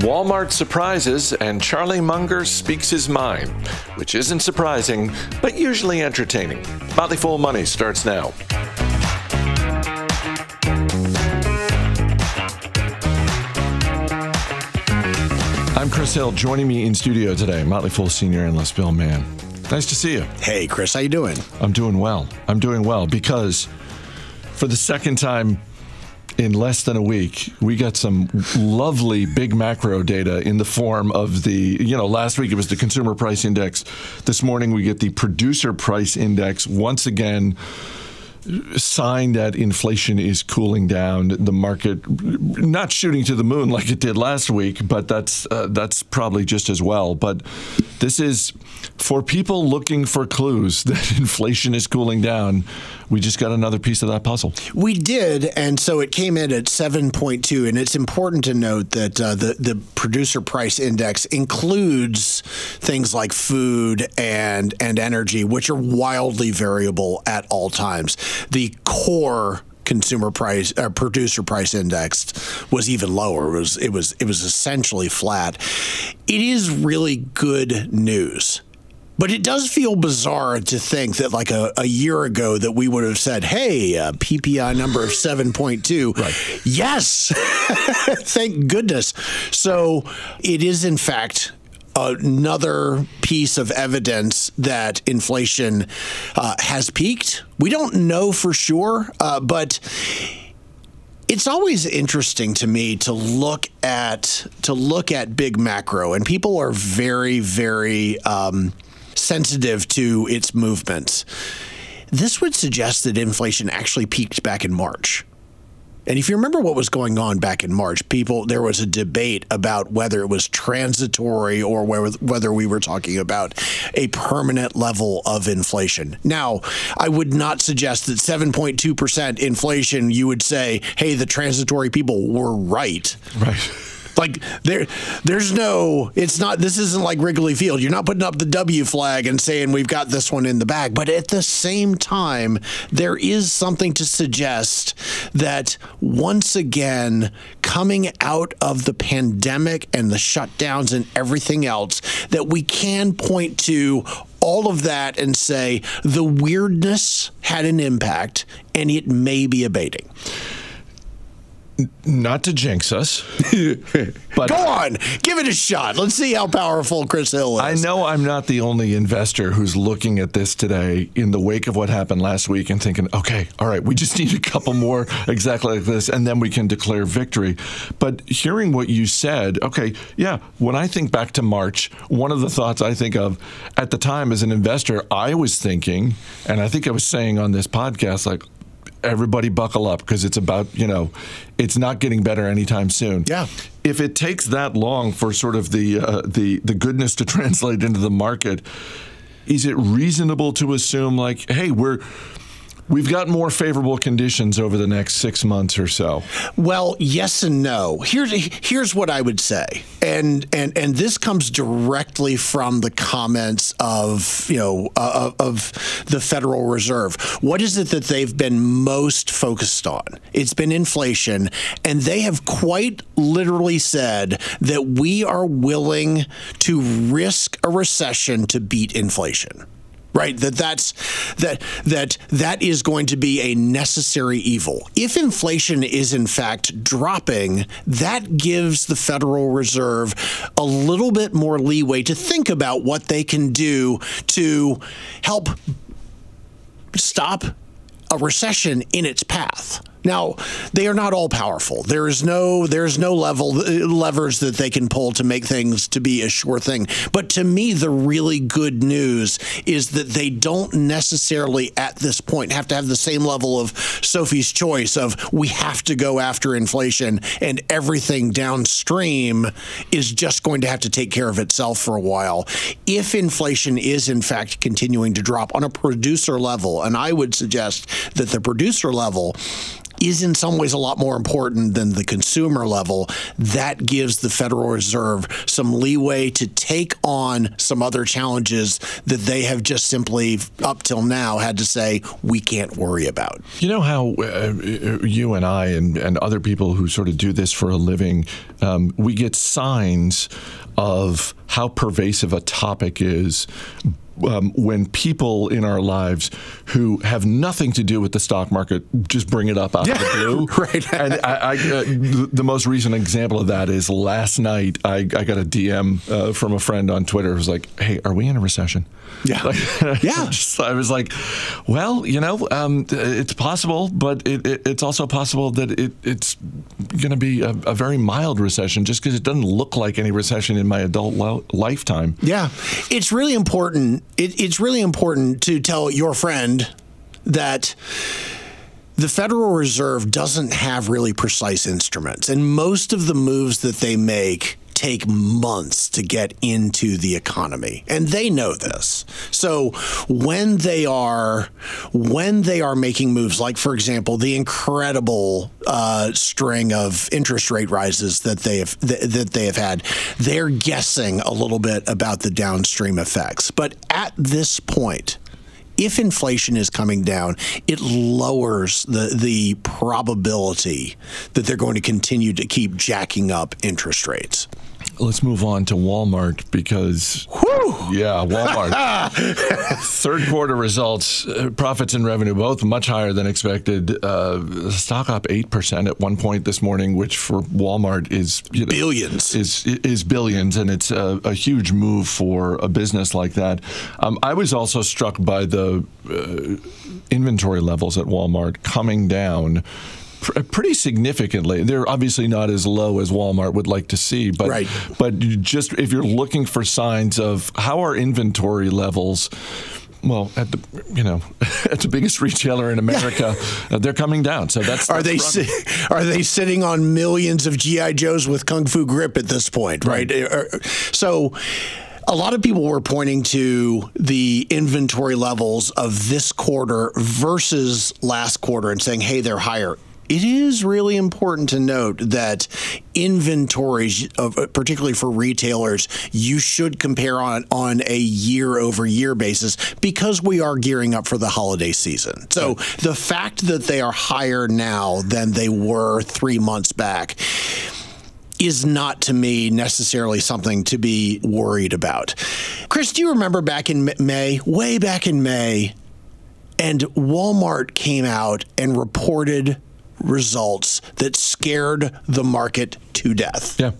Walmart surprises and Charlie Munger speaks his mind, which isn't surprising, but usually entertaining. Motley Fool Money starts now. I'm Chris Hill. Joining me in studio today, Motley Fool senior analyst Bill Mann. Nice to see you. Hey, Chris, how you doing? I'm doing well. I'm doing well because for the second time in less than a week, we got some lovely big macro data in the form of the, you know, last week it was the consumer price index. This morning we get the producer price index. Once again, sign that inflation is cooling down. The market not shooting to the moon like it did last week, but that's uh, that's probably just as well. But this is for people looking for clues that inflation is cooling down. We just got another piece of that puzzle. We did, and so it came in at 7.2. And it's important to note that uh, the the producer price index includes things like food and and energy, which are wildly variable at all times. The core consumer price uh, producer price index was even lower. It was it was it was essentially flat. It is really good news. But it does feel bizarre to think that, like a, a year ago, that we would have said, "Hey, a PPI number of seven point two, right. yes, thank goodness." So it is, in fact, another piece of evidence that inflation uh, has peaked. We don't know for sure, uh, but it's always interesting to me to look at to look at big macro, and people are very, very. Um, sensitive to its movements. This would suggest that inflation actually peaked back in March. And if you remember what was going on back in March, people there was a debate about whether it was transitory or whether we were talking about a permanent level of inflation. Now, I would not suggest that 7.2% inflation you would say, "Hey, the transitory people were right." Right. Like there, there's no. It's not. This isn't like Wrigley Field. You're not putting up the W flag and saying we've got this one in the bag. But at the same time, there is something to suggest that once again, coming out of the pandemic and the shutdowns and everything else, that we can point to all of that and say the weirdness had an impact and it may be abating not to jinx us, but go on, give it a shot. Let's see how powerful Chris Hill is. I know I'm not the only investor who's looking at this today in the wake of what happened last week and thinking, okay, all right, we just need a couple more exactly like this, and then we can declare victory. But hearing what you said, okay, yeah, when I think back to March, one of the thoughts I think of at the time as an investor, I was thinking, and I think I was saying on this podcast, like, everybody buckle up because it's about you know it's not getting better anytime soon. Yeah. If it takes that long for sort of the uh, the the goodness to translate into the market is it reasonable to assume like hey we're We've got more favorable conditions over the next six months or so. Well, yes and no. Here's here's what I would say, and and and this comes directly from the comments of you know uh, of the Federal Reserve. What is it that they've been most focused on? It's been inflation, and they have quite literally said that we are willing to risk a recession to beat inflation right? That that's that that that is going to be a necessary evil. If inflation is in fact dropping that gives the federal reserve a little bit more leeway to think about what they can do to help stop a recession in its path now, they are not all powerful. There is no there is no level uh, levers that they can pull to make things to be a sure thing. But to me, the really good news is that they don't necessarily at this point have to have the same level of Sophie's choice of we have to go after inflation and everything downstream is just going to have to take care of itself for a while. If inflation is in fact continuing to drop on a producer level, and I would suggest that the producer level is in some ways a lot more important than the consumer level. That gives the Federal Reserve some leeway to take on some other challenges that they have just simply, up till now, had to say, we can't worry about. You know how uh, you and I and, and other people who sort of do this for a living, um, we get signs of how pervasive a topic is um, when people in our lives who have nothing to do with the stock market just bring it up out Yeah, of the blue. right. And I, I, uh, the the most recent example of that is last night I, I got a DM uh, from a friend on Twitter who was like, "Hey, are we in a recession?" Yeah. Like, Yeah. just- I was like, well, you know, um, it's possible, but it, it, it's also possible that it, it's going to be a, a very mild recession just because it doesn't look like any recession in my adult lo- lifetime. Yeah, it's really important. It, it's really important to tell your friend that the Federal Reserve doesn't have really precise instruments, and most of the moves that they make take months to get into the economy. And they know this. So when they are when they are making moves like for example the incredible uh, string of interest rate rises that they have th- that they have had they're guessing a little bit about the downstream effects. But at this point if inflation is coming down, it lowers the the probability that they're going to continue to keep jacking up interest rates. Let's move on to Walmart because, Whew! yeah, Walmart. Third quarter results, uh, profits and revenue both much higher than expected. Uh, stock up eight percent at one point this morning, which for Walmart is you know, Billions. is is billions, and it's a, a huge move for a business like that. Um, I was also struck by the uh, inventory levels at Walmart coming down. Pr- Pretty significantly. They're obviously not as low as Walmart would like to see, but Right. but you just if you're looking for signs of how are inventory levels, well, at the you know at the biggest retailer in America, uh, they're coming down. So that's Are they that's si- are they sitting on millions of GI Joes with kung fu grip at this point, right? Uh, So a lot of people were pointing to the inventory levels of this quarter versus last quarter and saying, "Hey, they're higher." It is really important to note that inventories, of, particularly for retailers, you should compare on on a year over year basis because we are gearing up for the holiday season. So the fact that they are higher now than they were three months back is not to me necessarily something to be worried about. Chris, do you remember back in May, way back in May, and Walmart came out and reported results that scared the market to death? yeah.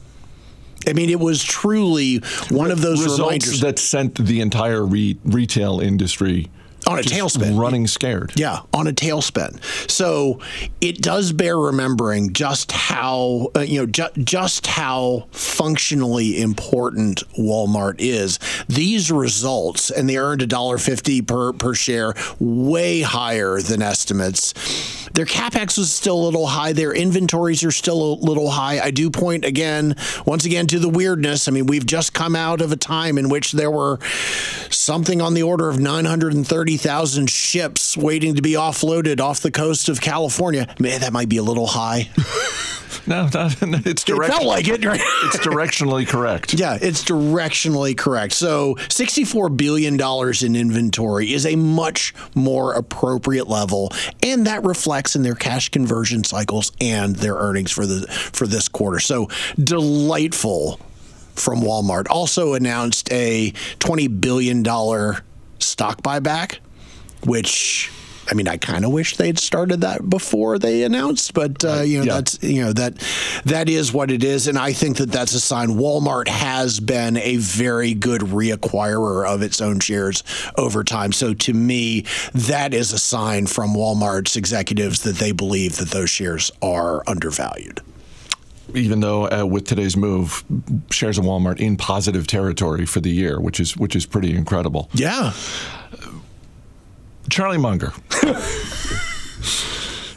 I mean, it was truly one of those results reminders that sent the entire re- retail industry on a tailspin. running scared. Yeah, on a tailspin. So it does bear remembering just how uh, you know ju- just how functionally important Walmart is. These results, and they earned a dollar fifty per per share, way higher than estimates. Their capex was still a little high. Their inventories are still a little high. I do point again, once again, to the weirdness. I mean, we've just come out of a time in which there were something on the order of 930,000 ships waiting to be offloaded off the coast of California. Man, that might be a little high. No, no, no, it's It felt like it, right? it's directionally correct. Yeah, it's directionally correct. So, $64 billion in inventory is a much more appropriate level, and that reflects in their cash conversion cycles and their earnings for the for this quarter. So, delightful from Walmart. Also announced a $20 billion stock buyback, which I mean, I kind of wish they'd started that before they announced, but uh, you know yeah. that's you know that that is what it is, and I think that that's a sign. Walmart has been a very good reacquirer of its own shares over time. So to me, that is a sign from Walmart's executives that they believe that those shares are undervalued. Even though uh, with today's move, shares of Walmart in positive territory for the year, which is which is pretty incredible. Yeah, Charlie Munger.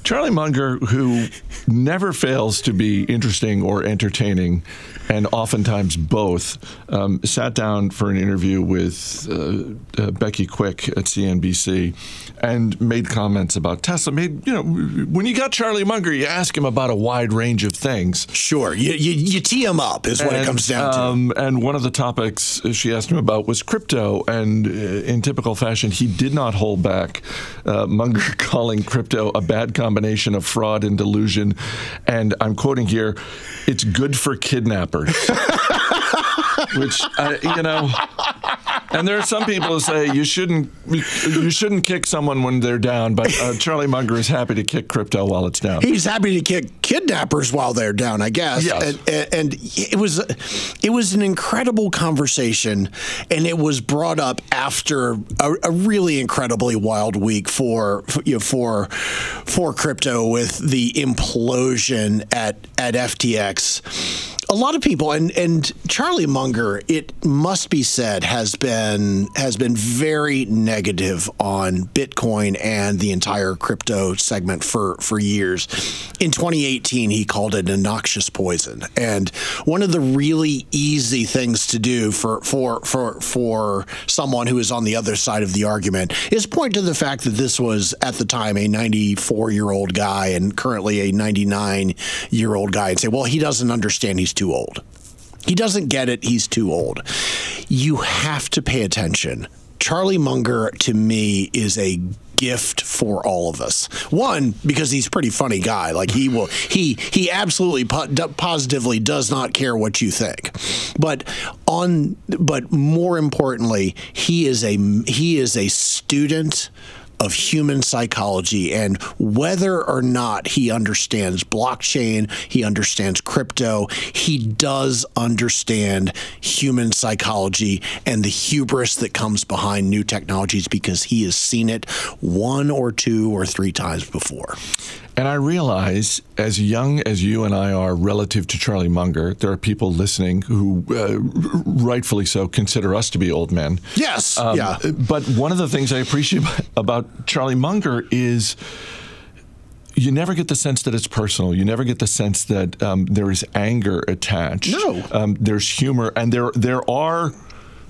Charlie Munger, who never fails to be interesting or entertaining, and oftentimes both. Um, sat down for an interview with uh, uh, Becky Quick at CNBC and made comments about Tesla. Made you know when you got Charlie Munger, you ask him about a wide range of things. Sure, you you, you tee him up is what and, it comes down to. um, to. And one of the topics she asked him about was crypto, and uh, in typical fashion, he did not hold back. Uh, Munger calling crypto a bad combination of fraud and delusion, and I'm quoting here, "It's good for kidnappers." Which uh, you know, and there are some people who say you shouldn't you shouldn't kick someone when they're down, but uh, Charlie Munger is happy to kick crypto while it's down. He's happy to kick kidnappers while they're down, I guess. Yes. And, and, and it was it was an incredible conversation, and it was brought up after a, a really incredibly wild week for you know, for for crypto with the implosion at at FTX a lot of people and and Charlie Munger, it must be said, has been has been very negative on Bitcoin and the entire crypto segment for for years. In 2018, he called it a noxious poison, and one of the really easy things to do for for for for someone who is on the other side of the argument is point to the fact that this was at the time a 94 year old guy and currently a 99 year old guy, and say, well, he doesn't understand. He's too old. He doesn't get it. He's too old. You have to pay attention. Charlie Munger, to me, is a gift for all of us. One, because he's a pretty funny guy. Like he will, he he absolutely po- positively does not care what you think. But on, but more importantly, he is a he is a student of human psychology and whether or not he understands blockchain, he understands crypto, he does understand human psychology and the hubris that comes behind new technologies because he has seen it one or two or three times before. And I realize, as young as you and I are relative to Charlie Munger, there are people listening who, uh, rightfully so, consider us to be old men. Yes. Um, yeah. But one of the things I appreciate about Charlie Munger is you never get the sense that it's personal. You never get the sense that um, there is anger attached. No. Um, there's humor, and there there are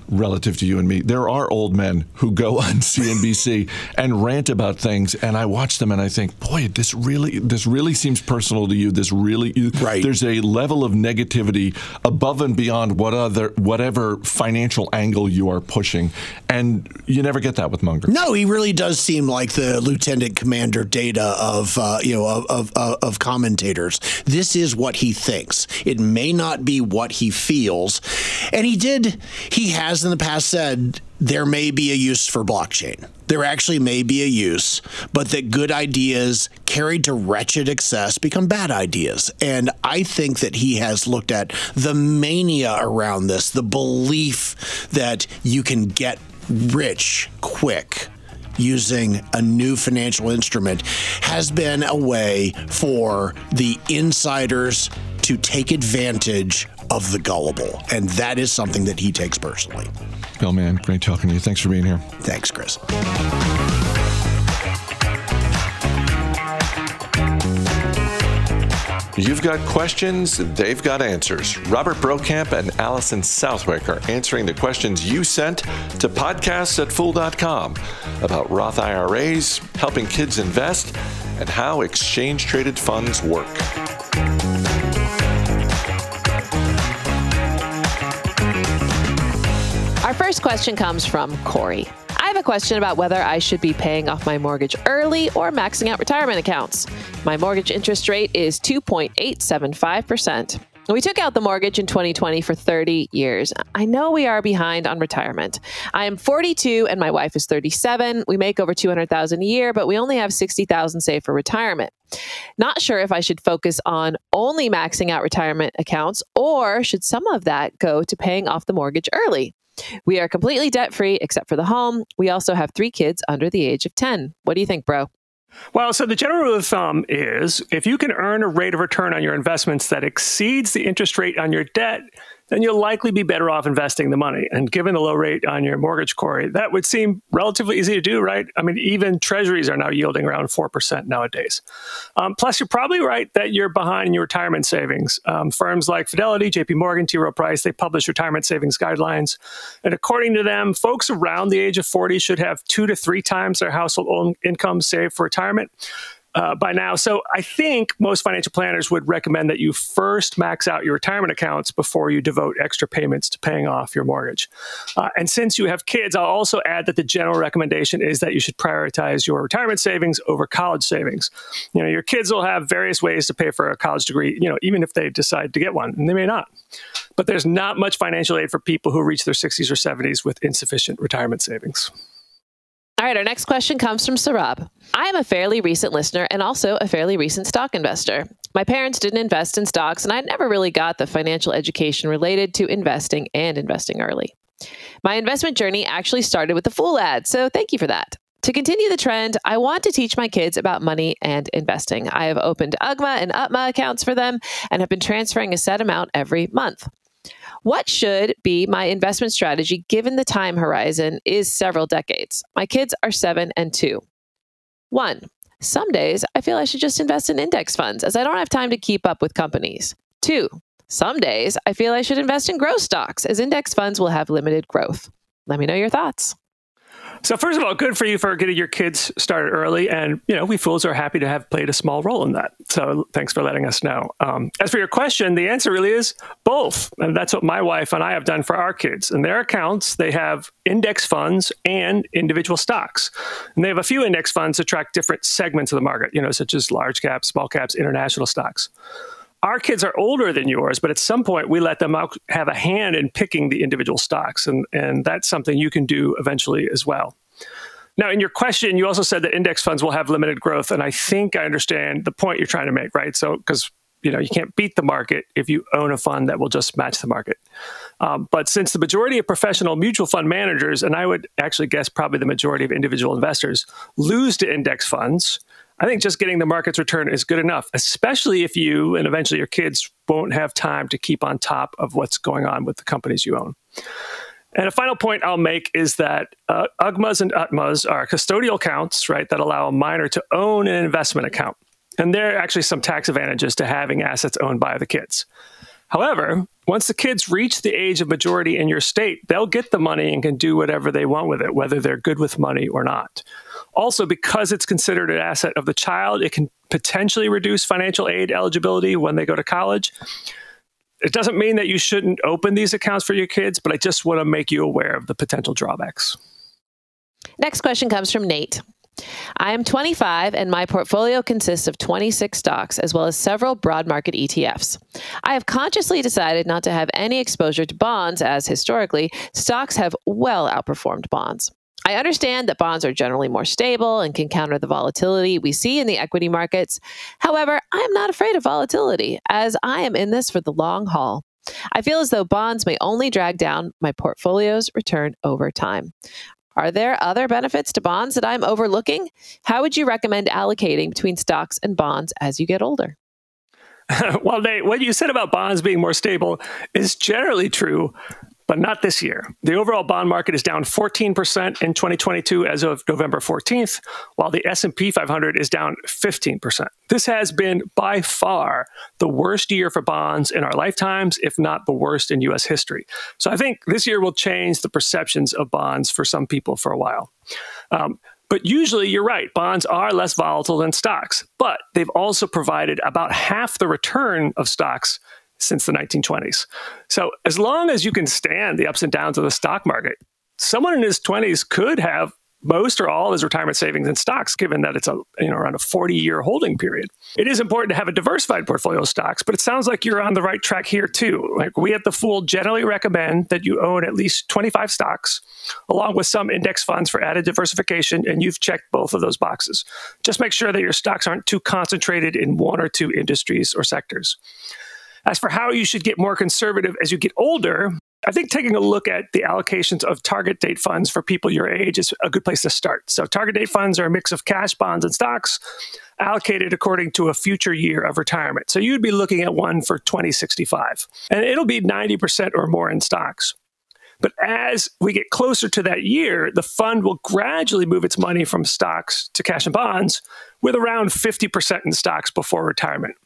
relative to you and me. There are old men who go on CNBC and rant about things, and I watch them and I think, boy, this really this really seems personal to you. This really right. There's a level of negativity above and beyond what other whatever financial angle you are pushing, and you never get that with Munger. No, he really does seem like the lieutenant commander data of uh, you know of, of, of commentators. This is what he thinks. It may not be what he feels, and he did. He has has in the past said there may be a use for blockchain. There actually may be a use, but that good ideas carried to wretched excess become bad ideas. And I think that he has looked at the mania around this, the belief that you can get rich quick using a new financial instrument has been a way for the insiders to take advantage of the gullible. And that is something that he takes personally. Bill Mann, great talking to you. Thanks for being here. Thanks, Chris. You've got questions, they've got answers. Robert Brokamp and Allison Southwick are answering the questions you sent to podcasts at fool.com about Roth IRAs, helping kids invest, and how exchange traded funds work. First question comes from Corey. I have a question about whether I should be paying off my mortgage early or maxing out retirement accounts. My mortgage interest rate is 2.875%. We took out the mortgage in 2020 for 30 years. I know we are behind on retirement. I am 42 and my wife is 37. We make over 200,000 a year, but we only have 60,000 saved for retirement. Not sure if I should focus on only maxing out retirement accounts or should some of that go to paying off the mortgage early? We are completely debt free except for the home. We also have three kids under the age of 10. What do you think, bro? Well, so the general rule of thumb is if you can earn a rate of return on your investments that exceeds the interest rate on your debt, then you'll likely be better off investing the money. And given the low rate on your mortgage, Corey, that would seem relatively easy to do, right? I mean, even treasuries are now yielding around 4% nowadays. Um, plus, you're probably right that you're behind in your retirement savings. Um, firms like Fidelity, JP Morgan, T. Rowe Price, they publish retirement savings guidelines. And according to them, folks around the age of 40 should have two to three times their household income saved for retirement uh, by now. So I think most financial planners would recommend that you first max out your retirement accounts before you devote extra payments to paying off your mortgage. Uh, and since you have kids, I'll also add that the general recommendation is that you should prioritize your retirement savings over college savings. You know, your kids will have various ways to pay for a college degree, you know, even if they decide to get one, and they may not. But there's not much financial aid for people who reach their 60s or 70s with insufficient retirement savings. All right, our next question comes from Sarab. I am a fairly recent listener and also a fairly recent stock investor. My parents didn't invest in stocks, and I never really got the financial education related to investing and investing early. My investment journey actually started with the Fool ad, so thank you for that. To continue the trend, I want to teach my kids about money and investing. I have opened UGMA and UTMA accounts for them and have been transferring a set amount every month. What should be my investment strategy given the time horizon is several decades? My kids are seven and two. One, some days I feel I should just invest in index funds as I don't have time to keep up with companies. Two, some days I feel I should invest in growth stocks as index funds will have limited growth. Let me know your thoughts. So first of all, good for you for getting your kids started early, and you know we fools are happy to have played a small role in that. So thanks for letting us know. Um, as for your question, the answer really is both, and that's what my wife and I have done for our kids. In their accounts, they have index funds and individual stocks, and they have a few index funds that track different segments of the market, you know, such as large caps, small caps, international stocks our kids are older than yours, but at some point we let them out, have a hand in picking the individual stocks, and and that's something you can do eventually as well. Now, in your question, you also said that index funds will have limited growth, and I think I understand the point you're trying to make, right? So, because you know you can't beat the market if you own a fund that will just match the market. Um, but since the majority of professional mutual fund managers, and I would actually guess probably the majority of individual investors, lose to index funds, I think just getting the market's return is good enough, especially if you and eventually your kids won't have time to keep on top of what's going on with the companies you own. And a final point I'll make is that uh, UGMAs and UTMAs are custodial accounts, right, that allow a minor to own an investment account. And there are actually some tax advantages to having assets owned by the kids. However, once the kids reach the age of majority in your state, they'll get the money and can do whatever they want with it, whether they're good with money or not. Also, because it's considered an asset of the child, it can potentially reduce financial aid eligibility when they go to college. It doesn't mean that you shouldn't open these accounts for your kids, but I just want to make you aware of the potential drawbacks. Next question comes from Nate. I am 25 and my portfolio consists of 26 stocks as well as several broad market ETFs. I have consciously decided not to have any exposure to bonds as historically stocks have well outperformed bonds. I understand that bonds are generally more stable and can counter the volatility we see in the equity markets. However, I am not afraid of volatility as I am in this for the long haul. I feel as though bonds may only drag down my portfolio's return over time. Are there other benefits to bonds that I'm overlooking? How would you recommend allocating between stocks and bonds as you get older? well, Nate, what you said about bonds being more stable is generally true, but not this year. The overall bond market is down 14% in 2022 as of November 14th, while the S&P 500 is down 15%. This has been by far the worst year for bonds in our lifetimes, if not the worst in US history. So I think this year will change the perceptions of bonds for some people for a while. Um, but usually, you're right, bonds are less volatile than stocks, but they've also provided about half the return of stocks since the 1920s. So, as long as you can stand the ups and downs of the stock market, someone in his 20s could have most or all of his retirement savings in stocks, given that it's a you know around a 40 year holding period. It is important to have a diversified portfolio of stocks, but it sounds like you're on the right track here too. Like we at the Fool generally recommend that you own at least 25 stocks, along with some index funds for added diversification, and you've checked both of those boxes. Just make sure that your stocks aren't too concentrated in one or two industries or sectors. As for how you should get more conservative as you get older, I think taking a look at the allocations of target date funds for people your age is a good place to start. So, target date funds are a mix of cash, bonds, and stocks allocated according to a future year of retirement. So, you'd be looking at one for 2065, and it'll be 90% or more in stocks. But as we get closer to that year, the fund will gradually move its money from stocks to cash and bonds with around 50% in stocks before retirement.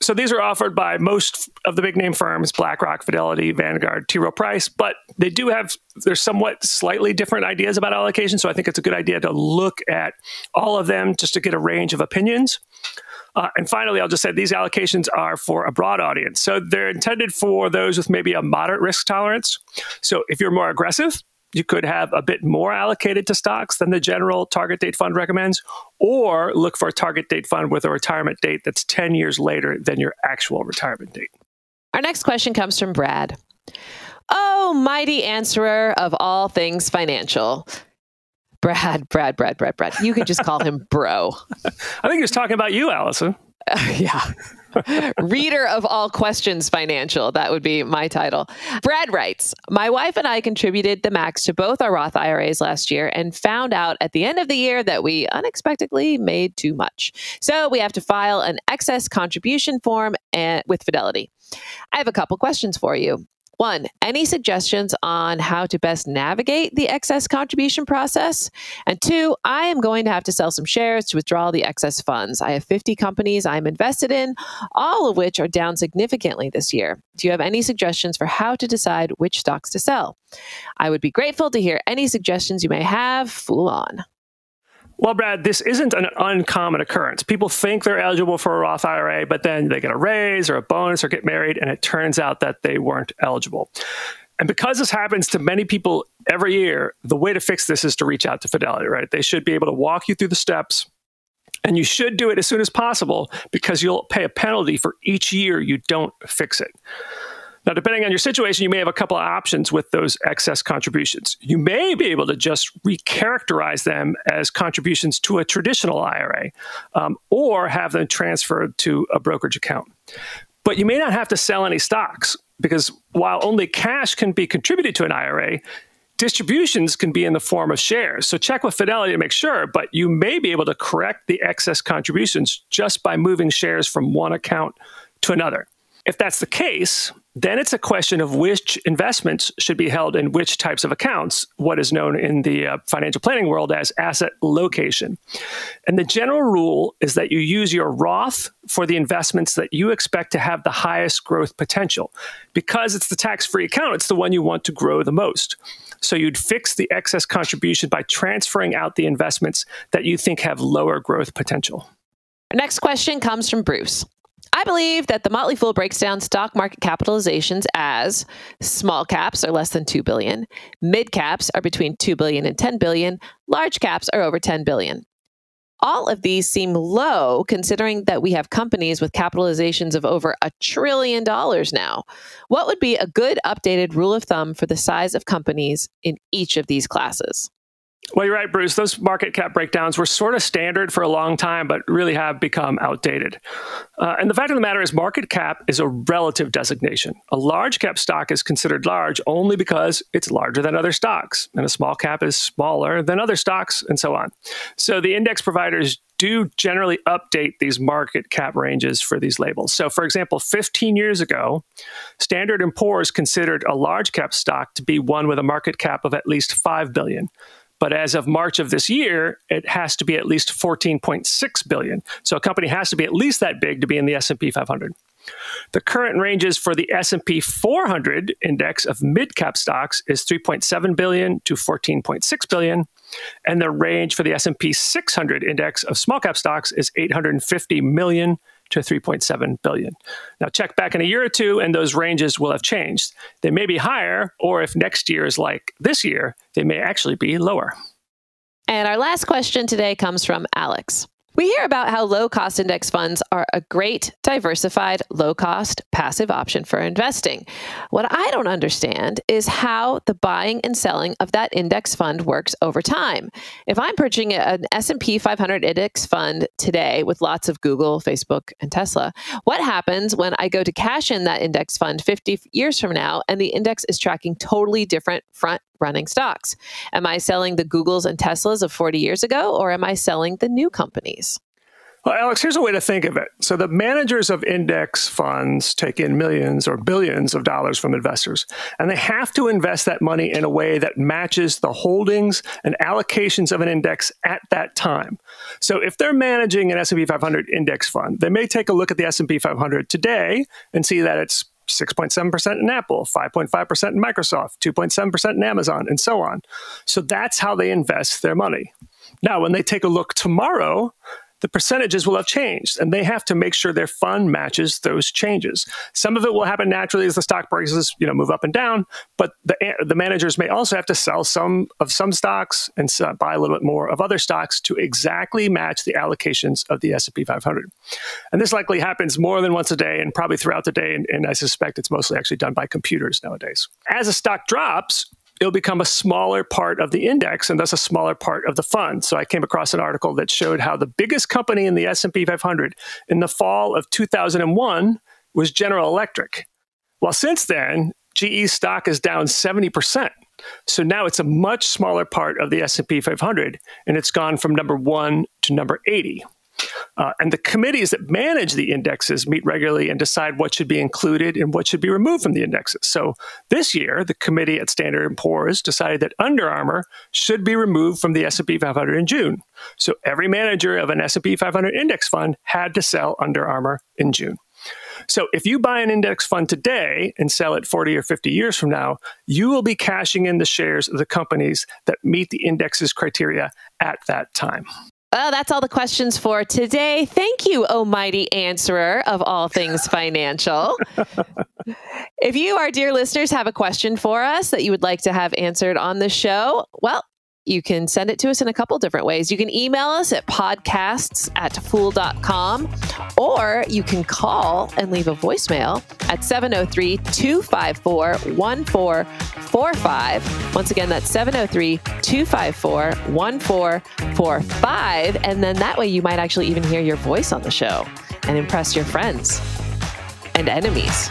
So these are offered by most of the big name firms, BlackRock, Fidelity, Vanguard, T. Rowe Price, but they do have there's somewhat slightly different ideas about allocation. So I think it's a good idea to look at all of them just to get a range of opinions. Uh, and finally, I'll just say these allocations are for a broad audience. So they're intended for those with maybe a moderate risk tolerance. So if you're more aggressive, you could have a bit more allocated to stocks than the general target date fund recommends, or look for a target date fund with a retirement date that's 10 years later than your actual retirement date. Our next question comes from Brad. Oh, mighty answerer of all things financial. Brad, Brad, Brad, Brad, Brad. You could just call him bro. I think he was talking about you, Allison. Uh, yeah. Reader of all questions financial. That would be my title. Brad writes My wife and I contributed the max to both our Roth IRAs last year and found out at the end of the year that we unexpectedly made too much. So we have to file an excess contribution form and, with Fidelity. I have a couple questions for you. One, any suggestions on how to best navigate the excess contribution process? And two, I am going to have to sell some shares to withdraw the excess funds. I have 50 companies I'm invested in, all of which are down significantly this year. Do you have any suggestions for how to decide which stocks to sell? I would be grateful to hear any suggestions you may have. Fool on. Well, Brad, this isn't an uncommon occurrence. People think they're eligible for a Roth IRA, but then they get a raise or a bonus or get married, and it turns out that they weren't eligible. And because this happens to many people every year, the way to fix this is to reach out to Fidelity, right? They should be able to walk you through the steps, and you should do it as soon as possible because you'll pay a penalty for each year you don't fix it. Now, depending on your situation, you may have a couple of options with those excess contributions. You may be able to just recharacterize them as contributions to a traditional IRA um, or have them transferred to a brokerage account. But you may not have to sell any stocks because while only cash can be contributed to an IRA, distributions can be in the form of shares. So check with Fidelity to make sure, but you may be able to correct the excess contributions just by moving shares from one account to another. If that's the case, then it's a question of which investments should be held in which types of accounts, what is known in the uh, financial planning world as asset location. And the general rule is that you use your Roth for the investments that you expect to have the highest growth potential. Because it's the tax free account, it's the one you want to grow the most. So you'd fix the excess contribution by transferring out the investments that you think have lower growth potential. Our next question comes from Bruce. I believe that the Motley Fool breaks down stock market capitalizations as small caps are less than 2 billion, mid caps are between 2 billion and 10 billion, large caps are over 10 billion. All of these seem low considering that we have companies with capitalizations of over a trillion dollars now. What would be a good updated rule of thumb for the size of companies in each of these classes? Well, you're right, Bruce. Those market cap breakdowns were sort of standard for a long time, but really have become outdated. Uh, and the fact of the matter is, market cap is a relative designation. A large cap stock is considered large only because it's larger than other stocks, and a small cap is smaller than other stocks, and so on. So the index providers do generally update these market cap ranges for these labels. So, for example, 15 years ago, Standard & Poor's considered a large cap stock to be one with a market cap of at least 5 billion. But as of March of this year, it has to be at least 14.6 billion. So a company has to be at least that big to be in the S&P 500. The current ranges for the S&P 400 index of mid-cap stocks is 3.7 billion to 14.6 billion, and the range for the S&P 600 index of small-cap stocks is 850 million to 3.7 billion. Now check back in a year or two and those ranges will have changed. They may be higher or if next year is like this year, they may actually be lower. And our last question today comes from Alex. We hear about how low cost index funds are a great, diversified, low cost, passive option for investing. What I don't understand is how the buying and selling of that index fund works over time. If I'm purchasing an S&P 500 index fund today with lots of Google, Facebook, and Tesla, what happens when I go to cash in that index fund 50 years from now and the index is tracking totally different front running stocks? Am I selling the Googles and Teslas of 40 years ago, or am I selling the new companies? Well, Alex, here's a way to think of it. So, the managers of index funds take in millions or billions of dollars from investors, and they have to invest that money in a way that matches the holdings and allocations of an index at that time. So, if they're managing an S&P 500 index fund, they may take a look at the S&P 500 today and see that it's 6.7% in Apple, 5.5% in Microsoft, 2.7% in Amazon, and so on. So that's how they invest their money. Now, when they take a look tomorrow, the percentages will have changed and they have to make sure their fund matches those changes. Some of it will happen naturally as the stock prices, you know, move up and down, but the, eh, the managers may also have to sell some of some stocks and uh, buy a little bit more of other stocks to exactly match the allocations of the S&P 500. And this likely happens more than once a day and probably throughout the day and, and I suspect it's mostly actually done by computers nowadays. As a stock drops, it'll become a smaller part of the index and thus a smaller part of the fund. So I came across an article that showed how the biggest company in the S&P 500 in the fall of 2001 was General Electric. Well, since then, GE stock is down 70%. So now it's a much smaller part of the S&P 500 and it's gone from number 1 to number 80. Uh, and the committees that manage the indexes meet regularly and decide what should be included and what should be removed from the indexes. So this year, the committee at Standard & Poor's decided that Under Armour should be removed from the S&P 500 in June. So every manager of an S&P 500 index fund had to sell Under Armour in June. So if you buy an index fund today and sell it 40 or 50 years from now, you will be cashing in the shares of the companies that meet the index's criteria at that time. Well, that's all the questions for today. Thank you, almighty answerer of all things financial. if you, our dear listeners, have a question for us that you would like to have answered on the show, well, you can send it to us in a couple different ways. You can email us at podcasts at fool.com, or you can call and leave a voicemail at 703 254 1445. Once again, that's 703 254 1445. And then that way you might actually even hear your voice on the show and impress your friends and enemies.